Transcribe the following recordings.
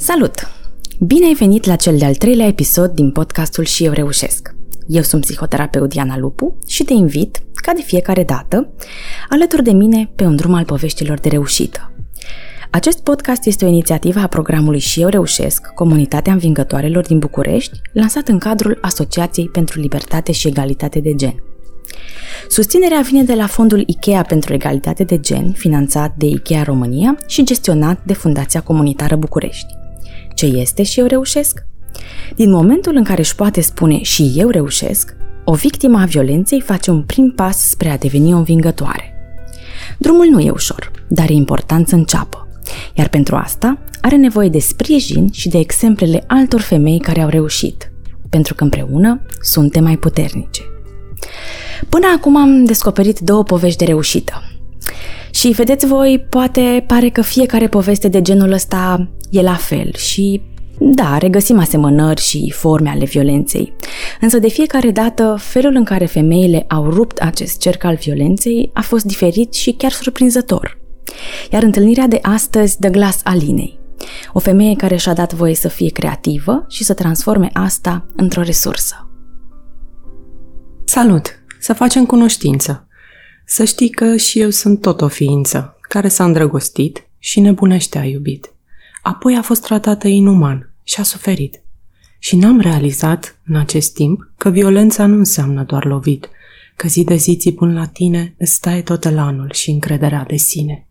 Salut! Bine ai venit la cel de-al treilea episod din podcastul Și eu reușesc. Eu sunt psihoterapeut Diana Lupu și te invit, ca de fiecare dată, alături de mine pe un drum al poveștilor de reușită. Acest podcast este o inițiativă a programului Și eu reușesc, Comunitatea Învingătoarelor din București, lansat în cadrul Asociației pentru Libertate și Egalitate de Gen. Susținerea vine de la fondul IKEA pentru egalitate de gen, finanțat de IKEA România și gestionat de Fundația Comunitară București. Ce este și eu reușesc? Din momentul în care își poate spune și eu reușesc, o victimă a violenței face un prim pas spre a deveni o învingătoare. Drumul nu e ușor, dar e important să înceapă. Iar pentru asta are nevoie de sprijin și de exemplele altor femei care au reușit, pentru că împreună suntem mai puternice. Până acum am descoperit două povești de reușită. Și vedeți voi, poate pare că fiecare poveste de genul ăsta e la fel și da, regăsim asemănări și forme ale violenței. Însă de fiecare dată, felul în care femeile au rupt acest cerc al violenței a fost diferit și chiar surprinzător. Iar întâlnirea de astăzi dă glas Alinei, o femeie care și-a dat voie să fie creativă și să transforme asta într-o resursă. Salut! Să facem cunoștință. Să știi că și eu sunt tot o ființă care s-a îndrăgostit și nebunește a iubit. Apoi a fost tratată inuman și a suferit. Și n-am realizat în acest timp că violența nu înseamnă doar lovit, că zi de zi țipând la tine îți stai tot anul și încrederea de sine.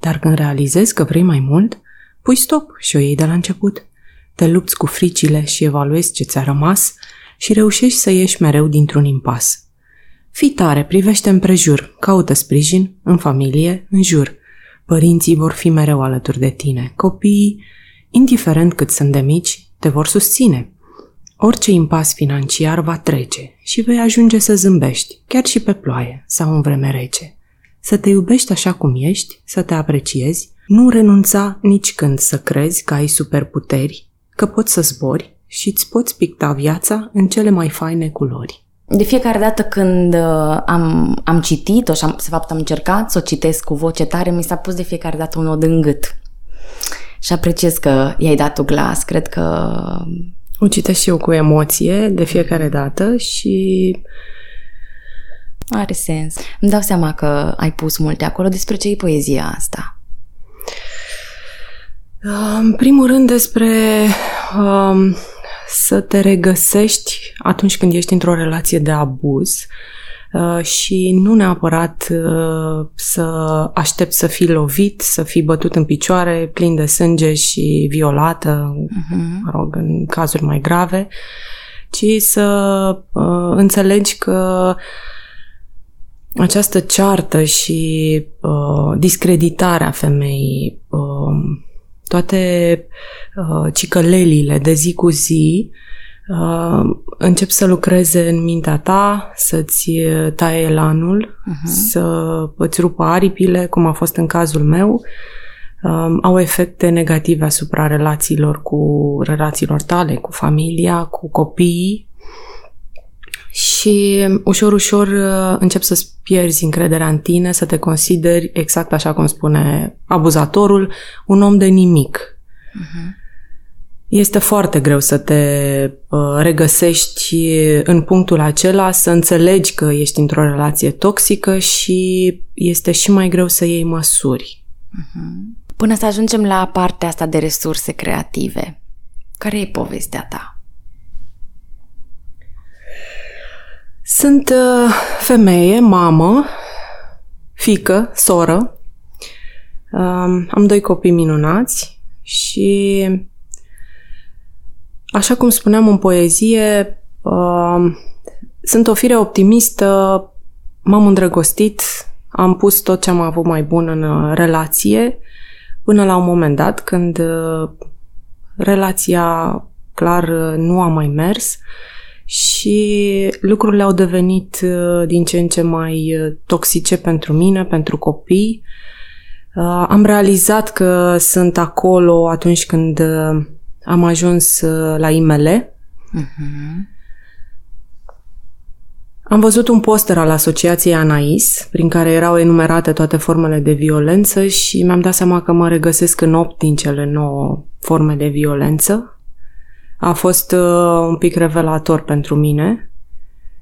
Dar când realizezi că vrei mai mult, pui stop și o iei de la început. Te lupți cu fricile și evaluezi ce ți-a rămas și reușești să ieși mereu dintr-un impas – Fii tare, privește împrejur, caută sprijin, în familie, în jur. Părinții vor fi mereu alături de tine. Copiii, indiferent cât sunt de mici, te vor susține. Orice impas financiar va trece și vei ajunge să zâmbești, chiar și pe ploaie sau în vreme rece. Să te iubești așa cum ești, să te apreciezi, nu renunța nici când să crezi că ai superputeri, că poți să zbori și îți poți picta viața în cele mai faine culori. De fiecare dată când uh, am, am citit-o și am, de fapt am încercat să o citesc cu voce tare, mi s-a pus de fiecare dată un nod în gât. Și apreciez că i-ai dat tu glas, cred că... O citesc și eu cu emoție de fiecare dată și... Are sens. Îmi dau seama că ai pus multe acolo. Despre ce e poezia asta? În primul rând despre um, să te regăsești atunci când ești într-o relație de abuz uh, și nu neapărat uh, să aștepți să fii lovit, să fii bătut în picioare, plin de sânge și violată, uh-huh. mă rog, în cazuri mai grave, ci să uh, înțelegi că această ceartă și uh, discreditarea femeii, uh, toate uh, cicălelile de zi cu zi uh, încep să lucreze în mintea ta, să-ți taie elanul, uh-huh. să îți rupă aripile, cum a fost în cazul meu, uh, au efecte negative asupra relațiilor cu relațiilor tale, cu familia, cu copiii și ușor, ușor uh, încep să-ți pierzi încrederea în tine, să te consideri, exact așa cum spune abuzatorul, un om de nimic. Uh-huh. Este foarte greu să te uh, regăsești în punctul acela, să înțelegi că ești într-o relație toxică și este și mai greu să iei măsuri. Uh-huh. Până să ajungem la partea asta de resurse creative, care e povestea ta? Sunt uh, femeie, mamă, fică, soră. Uh, am doi copii minunați și așa cum spuneam în poezie, uh, sunt o fire optimistă, m-am îndrăgostit, am pus tot ce am avut mai bun în uh, relație, până la un moment dat când uh, relația clar uh, nu a mai mers și lucrurile au devenit uh, din ce în ce mai uh, toxice pentru mine, pentru copii. Uh, am realizat că sunt acolo atunci când am ajuns la IML. Uh-huh. Am văzut un poster al Asociației Anais, prin care erau enumerate toate formele de violență și mi-am dat seama că mă regăsesc în 8 din cele 9 forme de violență. A fost uh, un pic revelator pentru mine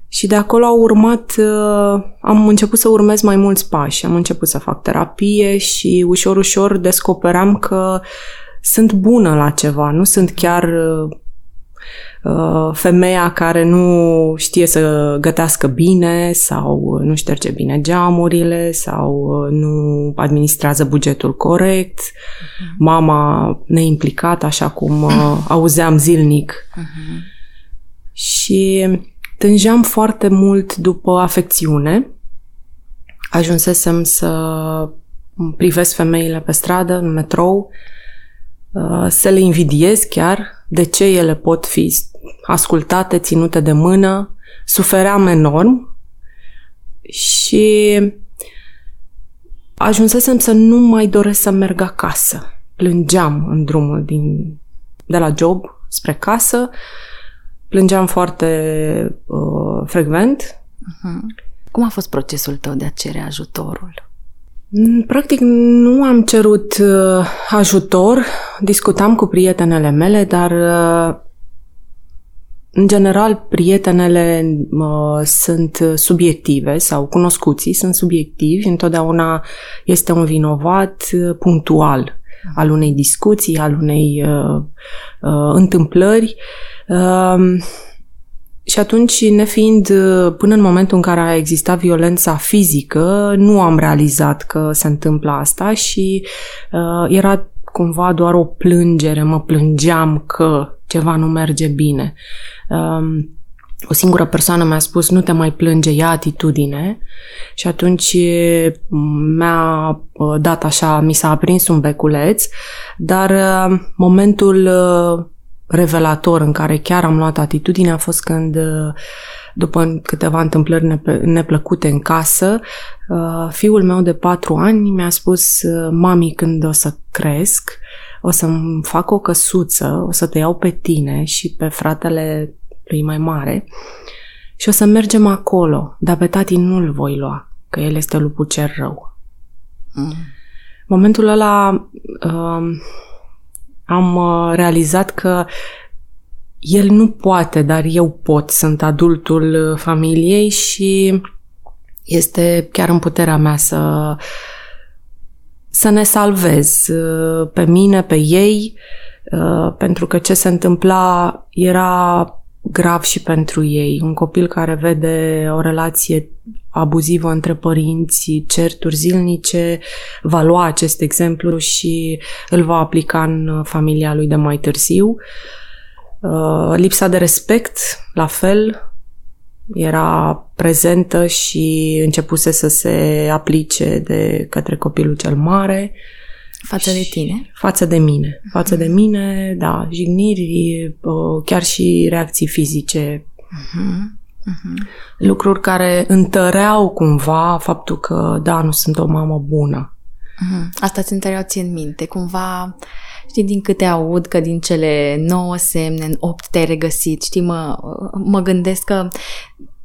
și de acolo au urmat, uh, am început să urmez mai mulți pași. Am început să fac terapie și ușor, ușor descoperam că sunt bună la ceva, nu sunt chiar uh, Uh, femeia care nu știe să gătească bine sau nu șterge bine geamurile sau uh, nu administrează bugetul corect, uh-huh. mama neimplicată, așa cum uh, auzeam zilnic. Uh-huh. Și tângeam foarte mult după afecțiune. Ajunsesem să privesc femeile pe stradă, în metrou, să le invidiez chiar de ce ele pot fi ascultate, ținute de mână, sufeream enorm și ajunsesem să nu mai doresc să merg acasă. Plângeam în drumul din, de la job spre casă, plângeam foarte uh, frecvent. Uh-huh. Cum a fost procesul tău de a cere ajutorul? Mm, practic nu am cerut uh, ajutor, discutam cu prietenele mele, dar uh, în general prietenele uh, sunt subiective sau cunoscuții sunt subiectivi, întotdeauna este un vinovat uh, punctual al unei discuții, al unei uh, uh, întâmplări. Uh, și atunci, nefiind uh, până în momentul în care a existat violența fizică, nu am realizat că se întâmplă asta și uh, era cumva doar o plângere, mă plângeam că ceva nu merge bine. Um, o singură persoană mi-a spus nu te mai plânge, ia atitudine. Și atunci mi-a uh, dat așa, mi s-a aprins un beculeț, dar uh, momentul revelator în care chiar am luat atitudine a fost când uh, după câteva întâmplări neplăcute în casă, uh, fiul meu de patru ani mi-a spus uh, mami când o să cresc, o să-mi fac o căsuță, o să te iau pe tine și pe fratele lui mai mare și o să mergem acolo, dar pe tati nu-l voi lua, că el este lupul cer rău. Mm. Momentul ăla uh, am uh, realizat că el nu poate, dar eu pot. Sunt adultul uh, familiei și este chiar în puterea mea să, să ne salvez uh, pe mine, pe ei, pentru că ce se întâmpla era grav și pentru ei. Un copil care vede o relație abuzivă între părinți, certuri zilnice, va lua acest exemplu și îl va aplica în familia lui de mai târziu. Uh, lipsa de respect, la fel, era prezentă și începuse să se aplice de către copilul cel mare. Față de tine? Față de mine. Față de mine, da, jigniri, uh, chiar și reacții fizice. Uh-huh. Uh-huh. Lucruri care întăreau cumva faptul că, da, nu sunt o mamă bună. Uh-huh. Asta ți întăreau ție în minte. Cumva, știi, din câte aud că din cele nouă semne, în opt te-ai regăsit, știi, mă, mă gândesc că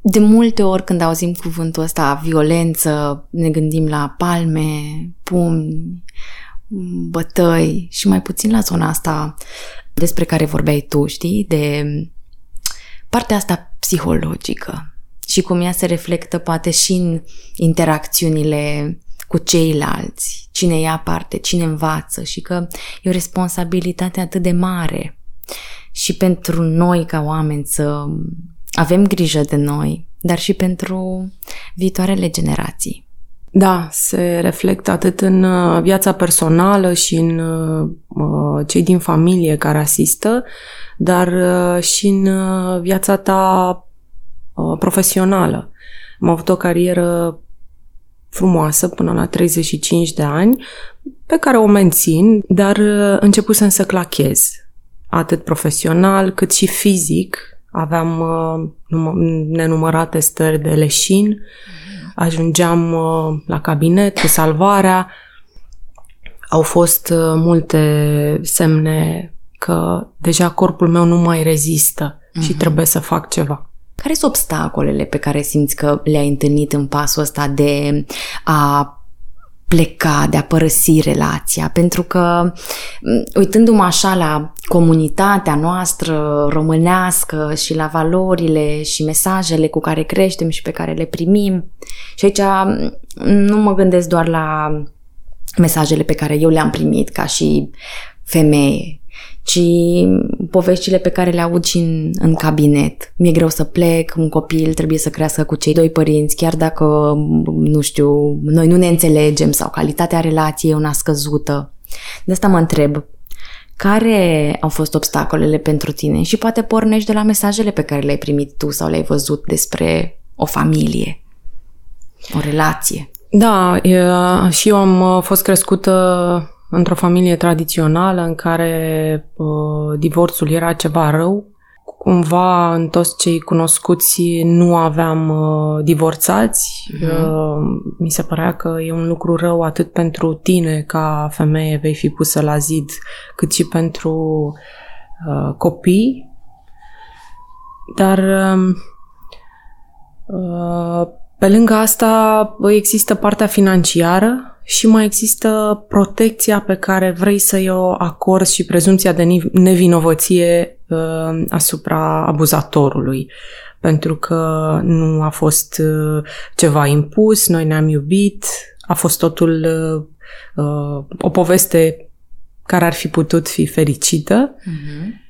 de multe ori când auzim cuvântul ăsta, violență, ne gândim la palme, pumni, bătăi și mai puțin la zona asta despre care vorbeai tu, știi, de partea asta psihologică și cum ea se reflectă poate și în interacțiunile cu ceilalți, cine ia parte, cine învață și că e o responsabilitate atât de mare și pentru noi ca oameni să avem grijă de noi, dar și pentru viitoarele generații. Da, se reflectă atât în uh, viața personală și în uh, uh, cei din familie care asistă, dar și în viața ta profesională. Am avut o carieră frumoasă până la 35 de ani, pe care o mențin, dar începusem să clachez, atât profesional cât și fizic. Aveam nenumărate stări de leșin, mm ajungeam uh, la cabinet cu salvarea. Au fost uh, multe semne că deja corpul meu nu mai rezistă uh-huh. și mhm. trebuie să fac ceva. Care sunt obstacolele pe care simți că le-ai întâlnit în pasul ăsta de a pleca, de a părăsi relația, pentru că uitându-mă așa la comunitatea noastră românească și la valorile și mesajele cu care creștem și pe care le primim, și aici nu mă gândesc doar la mesajele pe care eu le-am primit ca și femeie, ci poveștile pe care le aud și în, în cabinet. Mi-e greu să plec, un copil trebuie să crească cu cei doi părinți, chiar dacă, nu știu, noi nu ne înțelegem sau calitatea relației e una scăzută. De asta mă întreb, care au fost obstacolele pentru tine? Și poate pornești de la mesajele pe care le-ai primit tu sau le-ai văzut despre o familie, o relație. Da, și eu am fost crescută într-o familie tradițională în care uh, divorțul era ceva rău. Cumva în toți cei cunoscuți nu aveam uh, divorțați. Mm-hmm. Uh, mi se părea că e un lucru rău atât pentru tine ca femeie vei fi pusă la zid, cât și pentru uh, copii. Dar uh, uh, pe lângă asta există partea financiară și mai există protecția pe care vrei să-i o acorzi și prezumția de nevinovăție uh, asupra abuzatorului. Pentru că nu a fost uh, ceva impus, noi ne-am iubit, a fost totul uh, uh, o poveste care ar fi putut fi fericită. Uh-huh.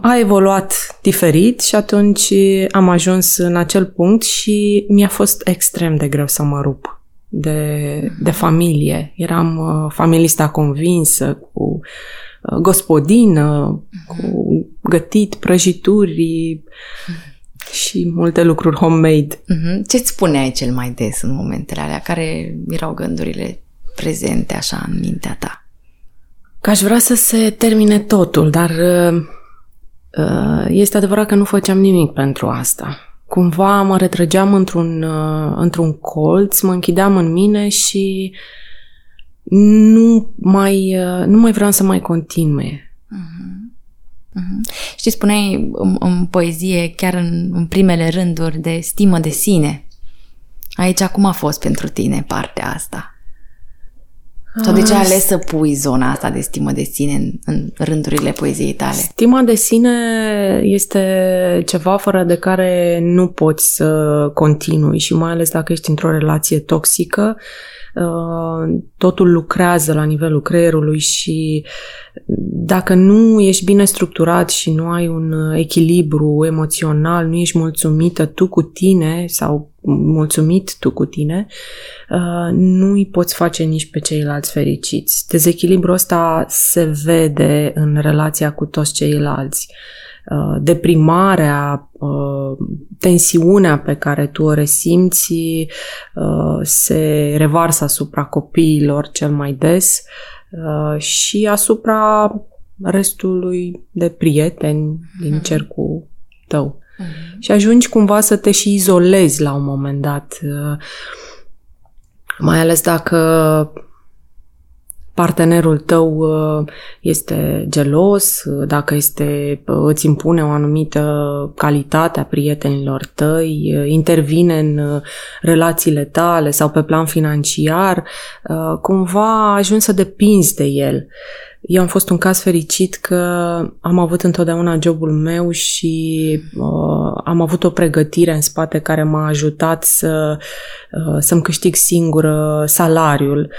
A evoluat diferit și atunci am ajuns în acel punct și mi-a fost extrem de greu să mă rup de, de familie. Eram uh, familista convinsă, cu uh, gospodină, cu gătit, prăjituri și multe lucruri homemade. Uh-huh. Ce-ți spuneai cel mai des în momentele alea? Care erau gândurile prezente așa în mintea ta? Că aș vrea să se termine totul, dar uh, uh este adevărat că nu făceam nimic pentru asta cumva mă retrăgeam într-un, uh, într-un colț, mă închideam în mine și nu mai, uh, nu mai vreau să mai continue. Uh-huh. Uh-huh. Știi, spuneai în, în poezie, chiar în, în primele rânduri, de stimă de sine. Aici cum a fost pentru tine partea asta? Sau de ce ai ales să pui zona asta de stimă de sine în, în rândurile poeziei tale? Stima de sine este ceva fără de care nu poți să continui și mai ales dacă ești într-o relație toxică, uh, totul lucrează la nivelul creierului și dacă nu ești bine structurat și nu ai un echilibru emoțional, nu ești mulțumită tu cu tine sau mulțumit tu cu tine, uh, nu îi poți face nici pe ceilalți fericiți. Dezechilibrul ăsta se vede în relația cu toți ceilalți. Uh, deprimarea, uh, tensiunea pe care tu o resimți se revarsă asupra copiilor cel mai des și asupra restului de prieteni din mhm. cercul tău. Mm-hmm. Și ajungi cumva să te și izolezi la un moment dat. Uh, mai ales dacă partenerul tău uh, este gelos, uh, dacă este, îți impune o anumită calitate a prietenilor tăi, intervine în relațiile tale sau pe plan financiar, cumva ajungi să depinzi de el. Eu am fost un caz fericit că am avut întotdeauna jobul meu și uh, am avut o pregătire în spate care m-a ajutat să, uh, să-mi câștig singur salariul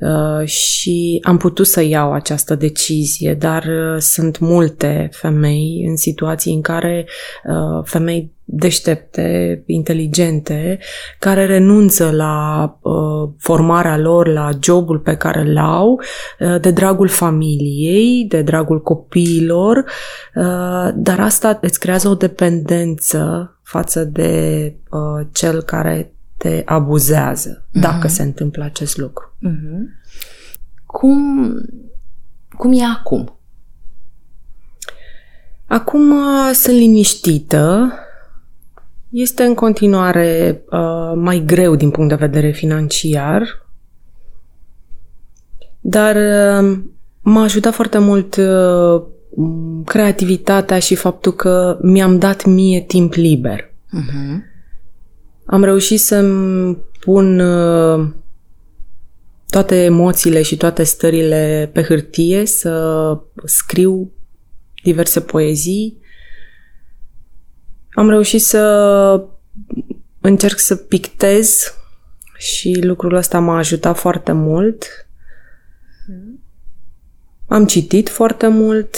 uh, și am putut să iau această decizie, dar uh, sunt multe femei în situații în care uh, femei deștepte, inteligente, care renunță la uh, formarea lor, la jobul pe care îl au, uh, de dragul familiei, de dragul copiilor, uh, dar asta îți creează o dependență față de uh, cel care te abuzează, uh-huh. dacă se întâmplă acest lucru. Uh-huh. Cum, cum e acum? Acum uh, sunt liniștită, este în continuare uh, mai greu din punct de vedere financiar, dar uh, m-a ajutat foarte mult uh, creativitatea și faptul că mi-am dat mie timp liber. Uh-huh. Am reușit să-mi pun uh, toate emoțiile și toate stările pe hârtie, să scriu diverse poezii. Am reușit să încerc să pictez și lucrul ăsta m-a ajutat foarte mult. Am citit foarte mult,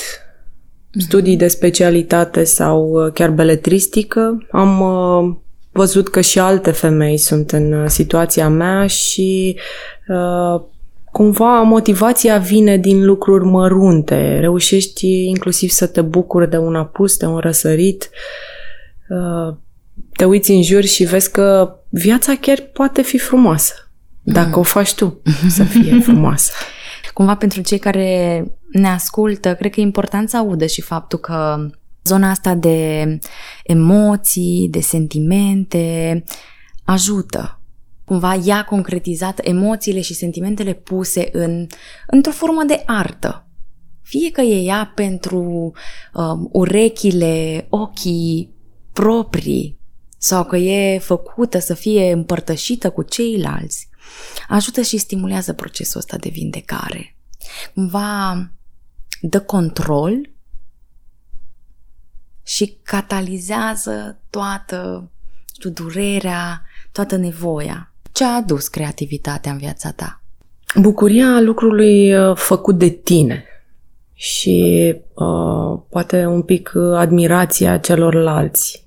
studii de specialitate sau uh, chiar beletristică. Am uh, văzut că și alte femei sunt în uh, situația mea și uh, cumva motivația vine din lucruri mărunte. Reușești inclusiv să te bucuri de un apus, de un răsărit. Uh, te uiți în jur și vezi că viața chiar poate fi frumoasă. Dacă mm. o faci tu să fie frumoasă. Cumva pentru cei care ne ascultă, cred că e important să audă și faptul că zona asta de emoții, de sentimente, ajută. Cumva ea concretizat emoțiile și sentimentele puse în, într-o formă de artă. Fie că e ea pentru um, urechile, ochii proprii sau că e făcută să fie împărtășită cu ceilalți, ajută și stimulează procesul ăsta de vindecare. Cumva dă control și catalizează toată știu, durerea, toată nevoia. Ce a adus creativitatea în viața ta? Bucuria lucrului uh, făcut de tine și uh, poate un pic uh, admirația celorlalți.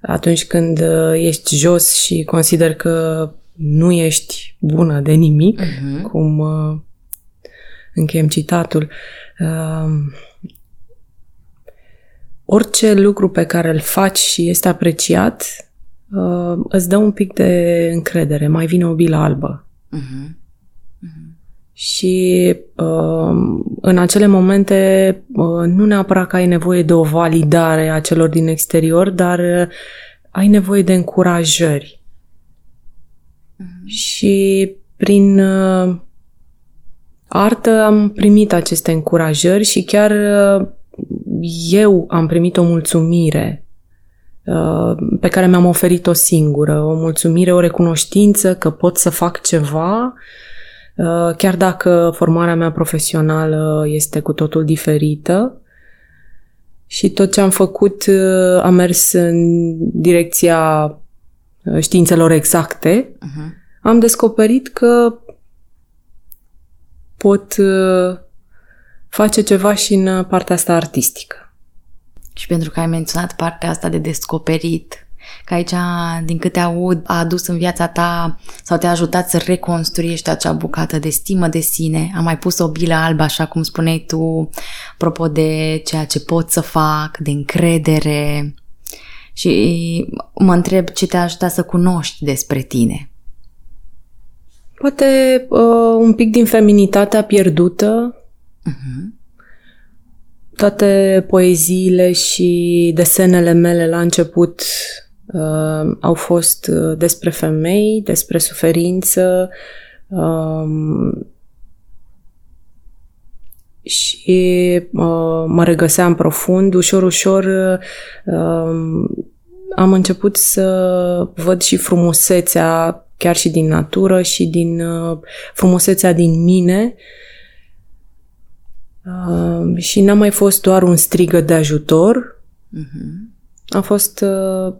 Atunci când uh, ești jos și consider că nu ești bună de nimic, uh-huh. cum uh, încheiem citatul, uh, orice lucru pe care îl faci și este apreciat, uh, îți dă un pic de încredere, mai vine o bilă albă. Uh-huh. Uh-huh. Și uh, în acele momente uh, nu neapărat că ai nevoie de o validare a celor din exterior, dar uh, ai nevoie de încurajări. Uh-huh. Și prin uh, artă am primit aceste încurajări și chiar uh, eu am primit o mulțumire uh, pe care mi-am oferit-o singură, o mulțumire, o recunoștință că pot să fac ceva, uh, chiar dacă formarea mea profesională este cu totul diferită. Și tot ce am făcut uh, a mers în direcția științelor exacte. Uh-huh. Am descoperit că pot face ceva și în partea asta artistică. Și pentru că ai menționat partea asta de descoperit, că aici, din câte aud, a adus în viața ta sau te-a ajutat să reconstruiești acea bucată de stimă de sine. Am mai pus o bilă albă, așa cum spuneai tu, apropo de ceea ce pot să fac, de încredere. Și mă întreb ce te-a ajutat să cunoști despre tine. Poate uh, un pic din feminitatea pierdută, uh-huh toate poeziile și desenele mele la început uh, au fost uh, despre femei, despre suferință um, și uh, mă regăseam profund. Ușor, ușor uh, am început să văd și frumusețea chiar și din natură și din uh, frumusețea din mine uh, Uh, și n-a mai fost doar un strigă de ajutor, uh-huh. a fost uh,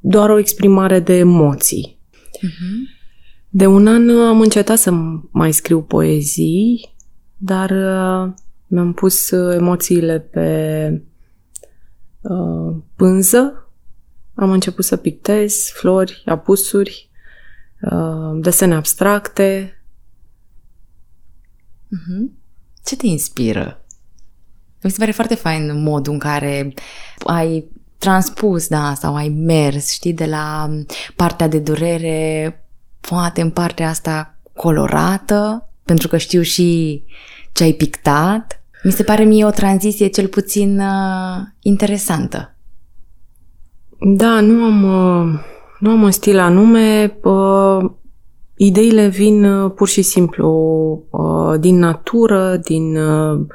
doar o exprimare de emoții. Uh-huh. De un an am încetat să mai scriu poezii, dar uh, mi-am pus uh, emoțiile pe uh, pânză, am început să pictez flori, apusuri, uh, desene abstracte. Uh-huh. Ce te inspiră? Mi se pare foarte fain modul în care ai transpus, da, sau ai mers, știi, de la partea de durere, poate în partea asta colorată, pentru că știu și ce ai pictat. Mi se pare mie o tranziție cel puțin uh, interesantă. Da, nu am, uh, nu am un stil anume. Uh, Ideile vin uh, pur și simplu uh, din natură, din, uh,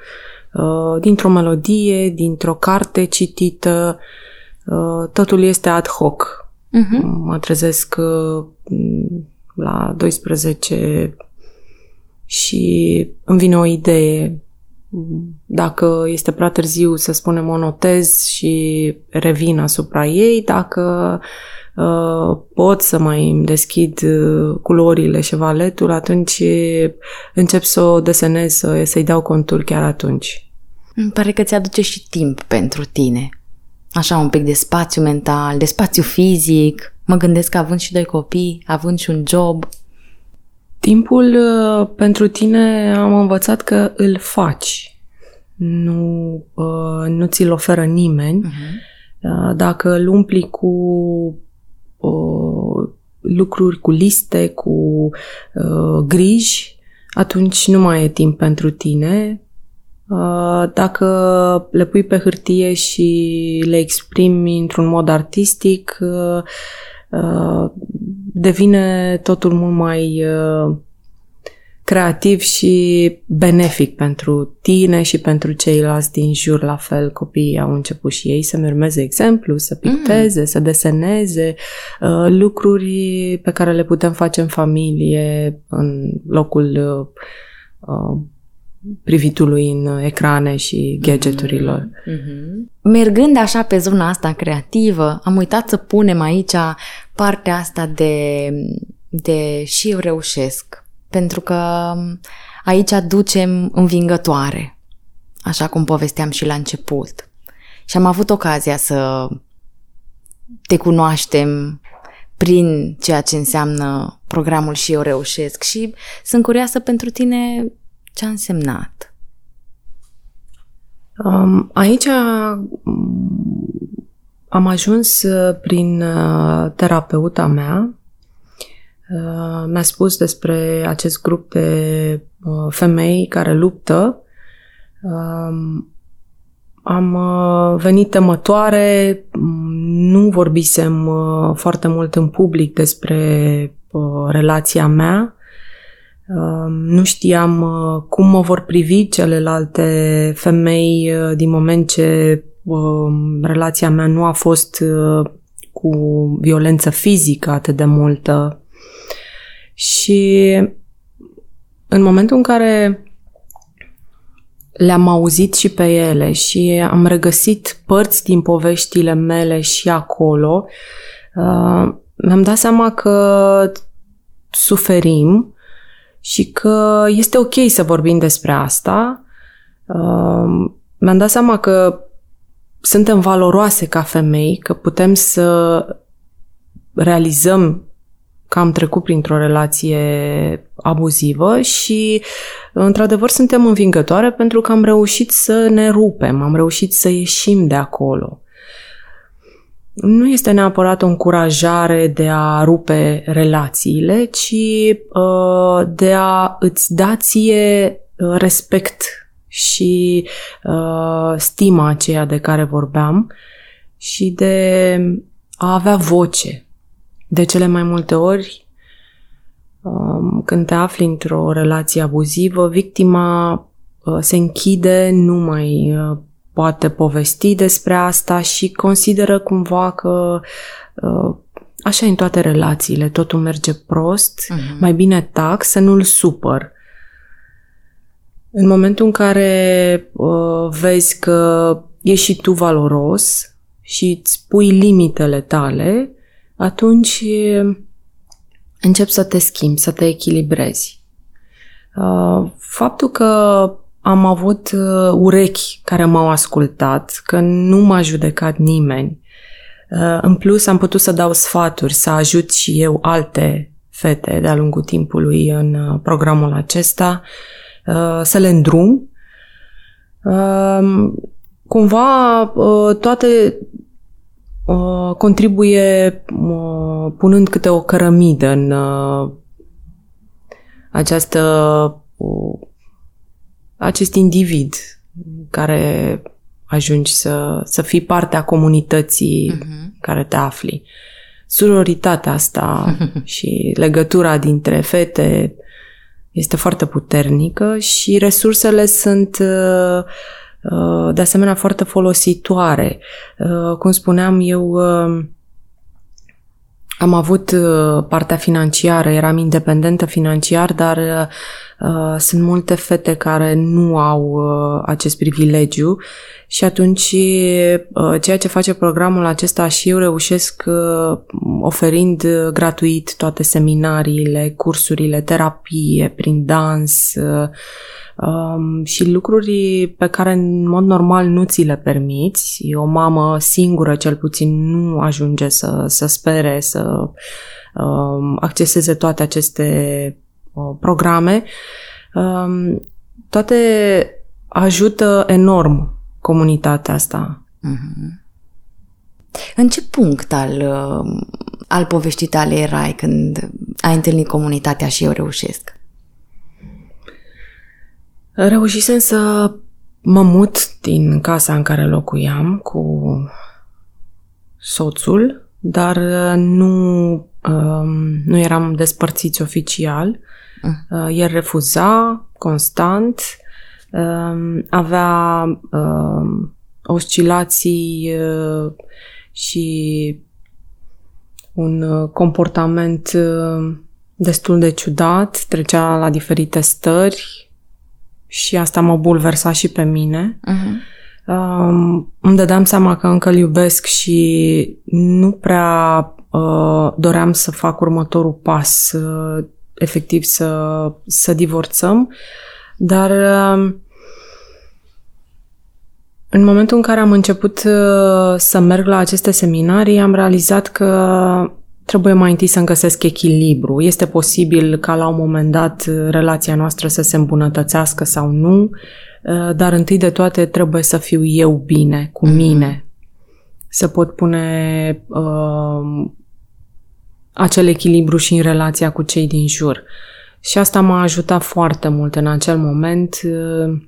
dintr-o melodie, dintr-o carte citită. uh, totul este ad hoc. Uh-huh. Mă trezesc uh, la 12 și îmi vine o idee. Dacă este prea târziu, să spunem, o notez și revin asupra ei. Dacă uh, pot să mai deschid uh, culorile și valetul, atunci încep să o desenez, să, să-i dau contur chiar atunci. Îmi pare că ți-aduce și timp pentru tine. Așa un pic de spațiu mental, de spațiu fizic. Mă gândesc că având și doi copii, având și un job, Timpul uh, pentru tine am învățat că îl faci. Nu, uh, nu ți-l oferă nimeni. Uh-huh. Dacă îl umpli cu uh, lucruri, cu liste, cu uh, griji, atunci nu mai e timp pentru tine. Uh, dacă le pui pe hârtie și le exprimi într-un mod artistic, uh, uh devine totul mult mai uh, creativ și benefic pentru tine și pentru ceilalți din jur. La fel, copiii au început și ei să-mi urmeze exemplu, să picteze, mm. să deseneze uh, lucruri pe care le putem face în familie, în locul uh, uh privitului în ecrane și gadgeturilor. Mm-hmm. Mergând așa pe zona asta creativă, am uitat să punem aici partea asta de, de și eu reușesc. Pentru că aici ducem învingătoare, așa cum povesteam și la început. Și am avut ocazia să te cunoaștem prin ceea ce înseamnă programul și eu reușesc și sunt curioasă pentru tine ce a însemnat. Um, aici am ajuns uh, prin uh, terapeuta mea. Uh, mi-a spus despre acest grup de femei care luptă. Um, am venit temătoare, nu vorbisem foarte mult în public despre relația mea. Um, nu știam cum mă vor privi celelalte femei din moment ce Um, relația mea nu a fost uh, cu violență fizică atât de multă. Și în momentul în care le-am auzit și pe ele și am regăsit părți din poveștile mele și acolo, uh, mi-am dat seama că suferim și că este ok să vorbim despre asta. Uh, mi-am dat seama că suntem valoroase ca femei, că putem să realizăm că am trecut printr-o relație abuzivă și, într-adevăr, suntem învingătoare pentru că am reușit să ne rupem, am reușit să ieșim de acolo. Nu este neapărat o încurajare de a rupe relațiile, ci uh, de a îți da ție uh, respect și uh, stima aceea de care vorbeam și de a avea voce. De cele mai multe ori, um, când te afli într-o relație abuzivă, victima uh, se închide, nu mai uh, poate povesti despre asta și consideră cumva că uh, așa în toate relațiile, totul merge prost, uh-huh. mai bine tac să nu-l supăr. În momentul în care uh, vezi că ești și tu valoros și îți pui limitele tale, atunci uh, începi să te schimbi, să te echilibrezi. Uh, faptul că am avut uh, urechi care m-au ascultat, că nu m-a judecat nimeni. Uh, în plus, am putut să dau sfaturi, să ajut și eu alte fete de-a lungul timpului în uh, programul acesta. Uh, Uh, să le îndrum. Um, cumva uh, toate uh, contribuie punând câte o cărămidă în această acest individ care ajungi să, să fii parte a comunității uh-huh. care te afli. Suroritatea asta și legătura dintre fete este foarte puternică și resursele sunt uh, de asemenea foarte folositoare. Cum spuneam, eu am avut uh, partea financiară, eram independentă financiar, dar uh, sunt multe fete care nu au uh, acest privilegiu și atunci uh, ceea ce face programul acesta și eu reușesc uh, oferind uh, gratuit toate seminariile, cursurile, terapie, prin dans, uh, um, și lucruri pe care în mod normal nu ți le permiți. O mamă singură, cel puțin, nu ajunge să, să spere să um, acceseze toate aceste uh, programe. Um, toate ajută enorm comunitatea asta. Mm-hmm. În ce punct al, uh, al poveștii tale erai când ai întâlnit comunitatea și eu reușesc? Reușisem să mă mut din casa în care locuiam cu soțul, dar nu, um, nu eram despărțiți oficial. Uh. El refuza constant, um, avea um, oscilații uh, și un uh, comportament destul de ciudat, trecea la diferite stări, și asta mă bulversa și pe mine. Uh-huh. Um, îmi dădeam seama că încă îl iubesc și nu prea uh, doream să fac următorul pas, uh, efectiv să, să divorțăm, dar uh, în momentul în care am început uh, să merg la aceste seminarii, am realizat că trebuie mai întâi să-mi găsesc echilibru. Este posibil ca la un moment dat uh, relația noastră să se îmbunătățească sau nu, uh, dar întâi de toate trebuie să fiu eu bine cu mhm. mine, să pot pune uh, acel echilibru și în relația cu cei din jur. Și asta m-a ajutat foarte mult în acel moment. Uh,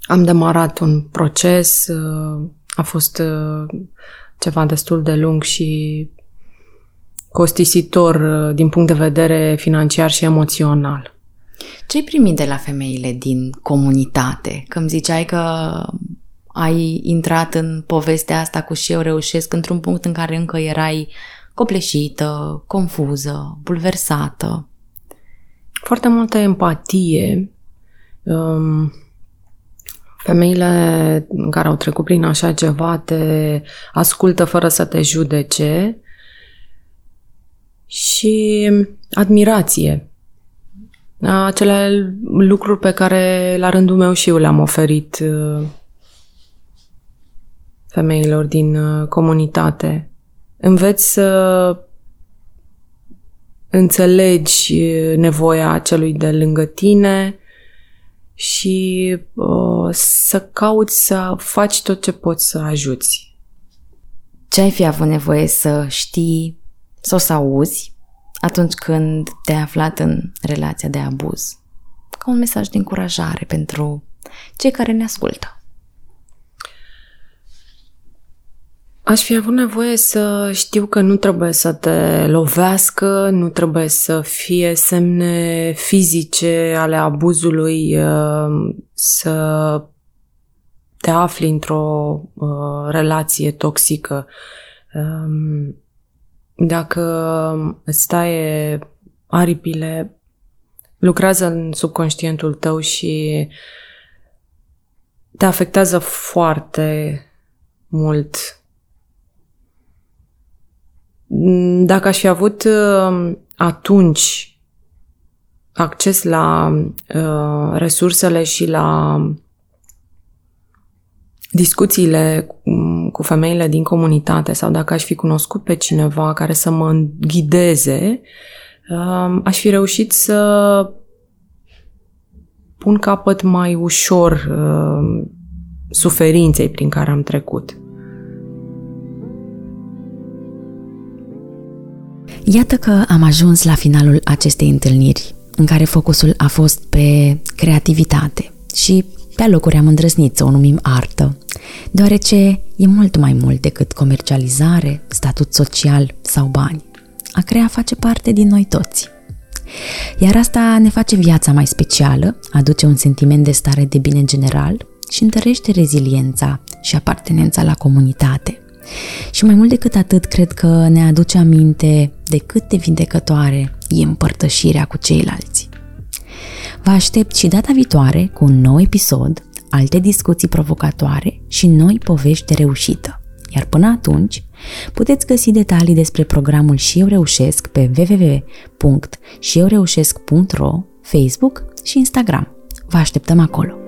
am demarat un proces, uh, a fost uh, ceva destul de lung și costisitor uh, din punct de vedere financiar și emoțional. Ce ai primit de la femeile din comunitate? Că îmi ziceai că ai intrat în povestea asta cu și eu reușesc într-un punct în care încă erai copleșită, confuză, bulversată. Foarte multă empatie. Um, femeile care au trecut prin așa ceva te ascultă fără să te judece și admirație. Acele lucruri pe care la rândul meu și eu le-am oferit uh, femeilor din uh, comunitate. Înveți să înțelegi uh, nevoia celui de lângă tine și uh, să cauți să faci tot ce poți să ajuți. Ce ai fi avut nevoie să știi sau să auzi atunci când te-ai aflat în relația de abuz. Ca un mesaj de încurajare pentru cei care ne ascultă. Aș fi avut nevoie să știu că nu trebuie să te lovească, nu trebuie să fie semne fizice ale abuzului, uh, să te afli într-o uh, relație toxică. Um, dacă îți taie aripile, lucrează în subconștientul tău și te afectează foarte mult. Dacă aș fi avut uh, atunci acces la uh, resursele și la discuțiile cu femeile din comunitate sau dacă aș fi cunoscut pe cineva care să mă ghideze, um, aș fi reușit să pun capăt mai ușor um, suferinței prin care am trecut. Iată că am ajuns la finalul acestei întâlniri, în care focusul a fost pe creativitate și pe alocuri am îndrăznit să o numim artă, deoarece e mult mai mult decât comercializare, statut social sau bani. A crea face parte din noi toți. Iar asta ne face viața mai specială, aduce un sentiment de stare de bine general și întărește reziliența și apartenența la comunitate. Și mai mult decât atât, cred că ne aduce aminte de cât de vindecătoare e împărtășirea cu ceilalți. Vă aștept și data viitoare cu un nou episod, alte discuții provocatoare și noi povești de reușită. Iar până atunci, puteți găsi detalii despre programul Și eu reușesc pe www.șieureușesc.ro, Facebook și Instagram. Vă așteptăm acolo!